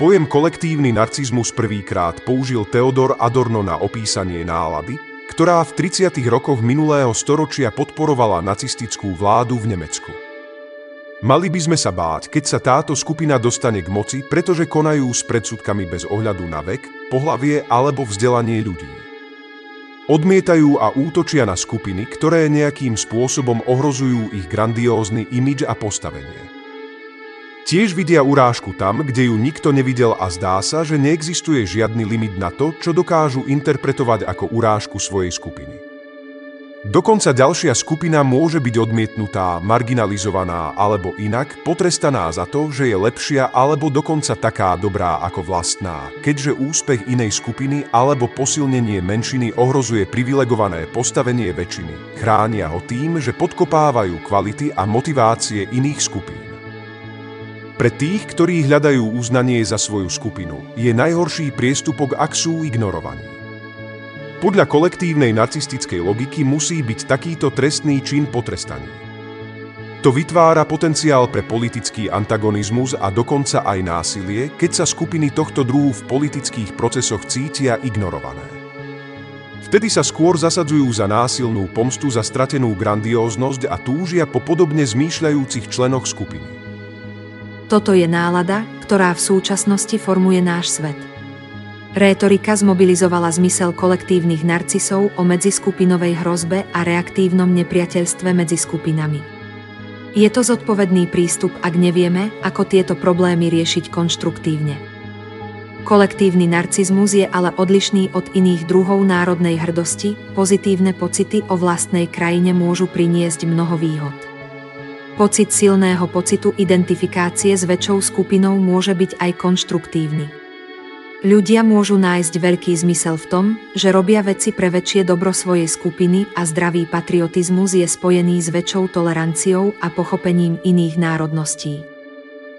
Pojem kolektívny narcizmus prvýkrát použil Theodor Adorno na opísanie nálady, ktorá v 30. rokoch minulého storočia podporovala nacistickú vládu v Nemecku. Mali by sme sa báť, keď sa táto skupina dostane k moci, pretože konajú s predsudkami bez ohľadu na vek, pohlavie alebo vzdelanie ľudí. Odmietajú a útočia na skupiny, ktoré nejakým spôsobom ohrozujú ich grandiózny imidž a postavenie. Tiež vidia urážku tam, kde ju nikto nevidel a zdá sa, že neexistuje žiadny limit na to, čo dokážu interpretovať ako urážku svojej skupiny. Dokonca ďalšia skupina môže byť odmietnutá, marginalizovaná alebo inak potrestaná za to, že je lepšia alebo dokonca taká dobrá ako vlastná, keďže úspech inej skupiny alebo posilnenie menšiny ohrozuje privilegované postavenie väčšiny. Chránia ho tým, že podkopávajú kvality a motivácie iných skupín. Pre tých, ktorí hľadajú uznanie za svoju skupinu, je najhorší priestupok, ak sú ignorovaní. Podľa kolektívnej narcistickej logiky musí byť takýto trestný čin potrestaný. To vytvára potenciál pre politický antagonizmus a dokonca aj násilie, keď sa skupiny tohto druhu v politických procesoch cítia ignorované. Vtedy sa skôr zasadzujú za násilnú pomstu za stratenú grandióznosť a túžia po podobne zmýšľajúcich členoch skupiny. Toto je nálada, ktorá v súčasnosti formuje náš svet. Rétorika zmobilizovala zmysel kolektívnych narcisov o medziskupinovej hrozbe a reaktívnom nepriateľstve medzi skupinami. Je to zodpovedný prístup, ak nevieme, ako tieto problémy riešiť konštruktívne. Kolektívny narcizmus je ale odlišný od iných druhov národnej hrdosti, pozitívne pocity o vlastnej krajine môžu priniesť mnoho výhod. Pocit silného pocitu identifikácie s väčšou skupinou môže byť aj konštruktívny. Ľudia môžu nájsť veľký zmysel v tom, že robia veci pre väčšie dobro svojej skupiny a zdravý patriotizmus je spojený s väčšou toleranciou a pochopením iných národností.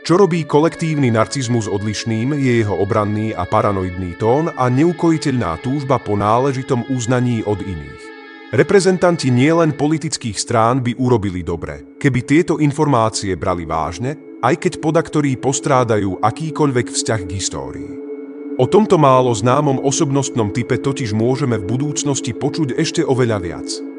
Čo robí kolektívny narcizmus odlišným, je jeho obranný a paranoidný tón a neukojiteľná túžba po náležitom uznaní od iných. Reprezentanti nielen politických strán by urobili dobre, keby tieto informácie brali vážne, aj keď podaktorí postrádajú akýkoľvek vzťah k histórii. O tomto málo známom osobnostnom type totiž môžeme v budúcnosti počuť ešte oveľa viac.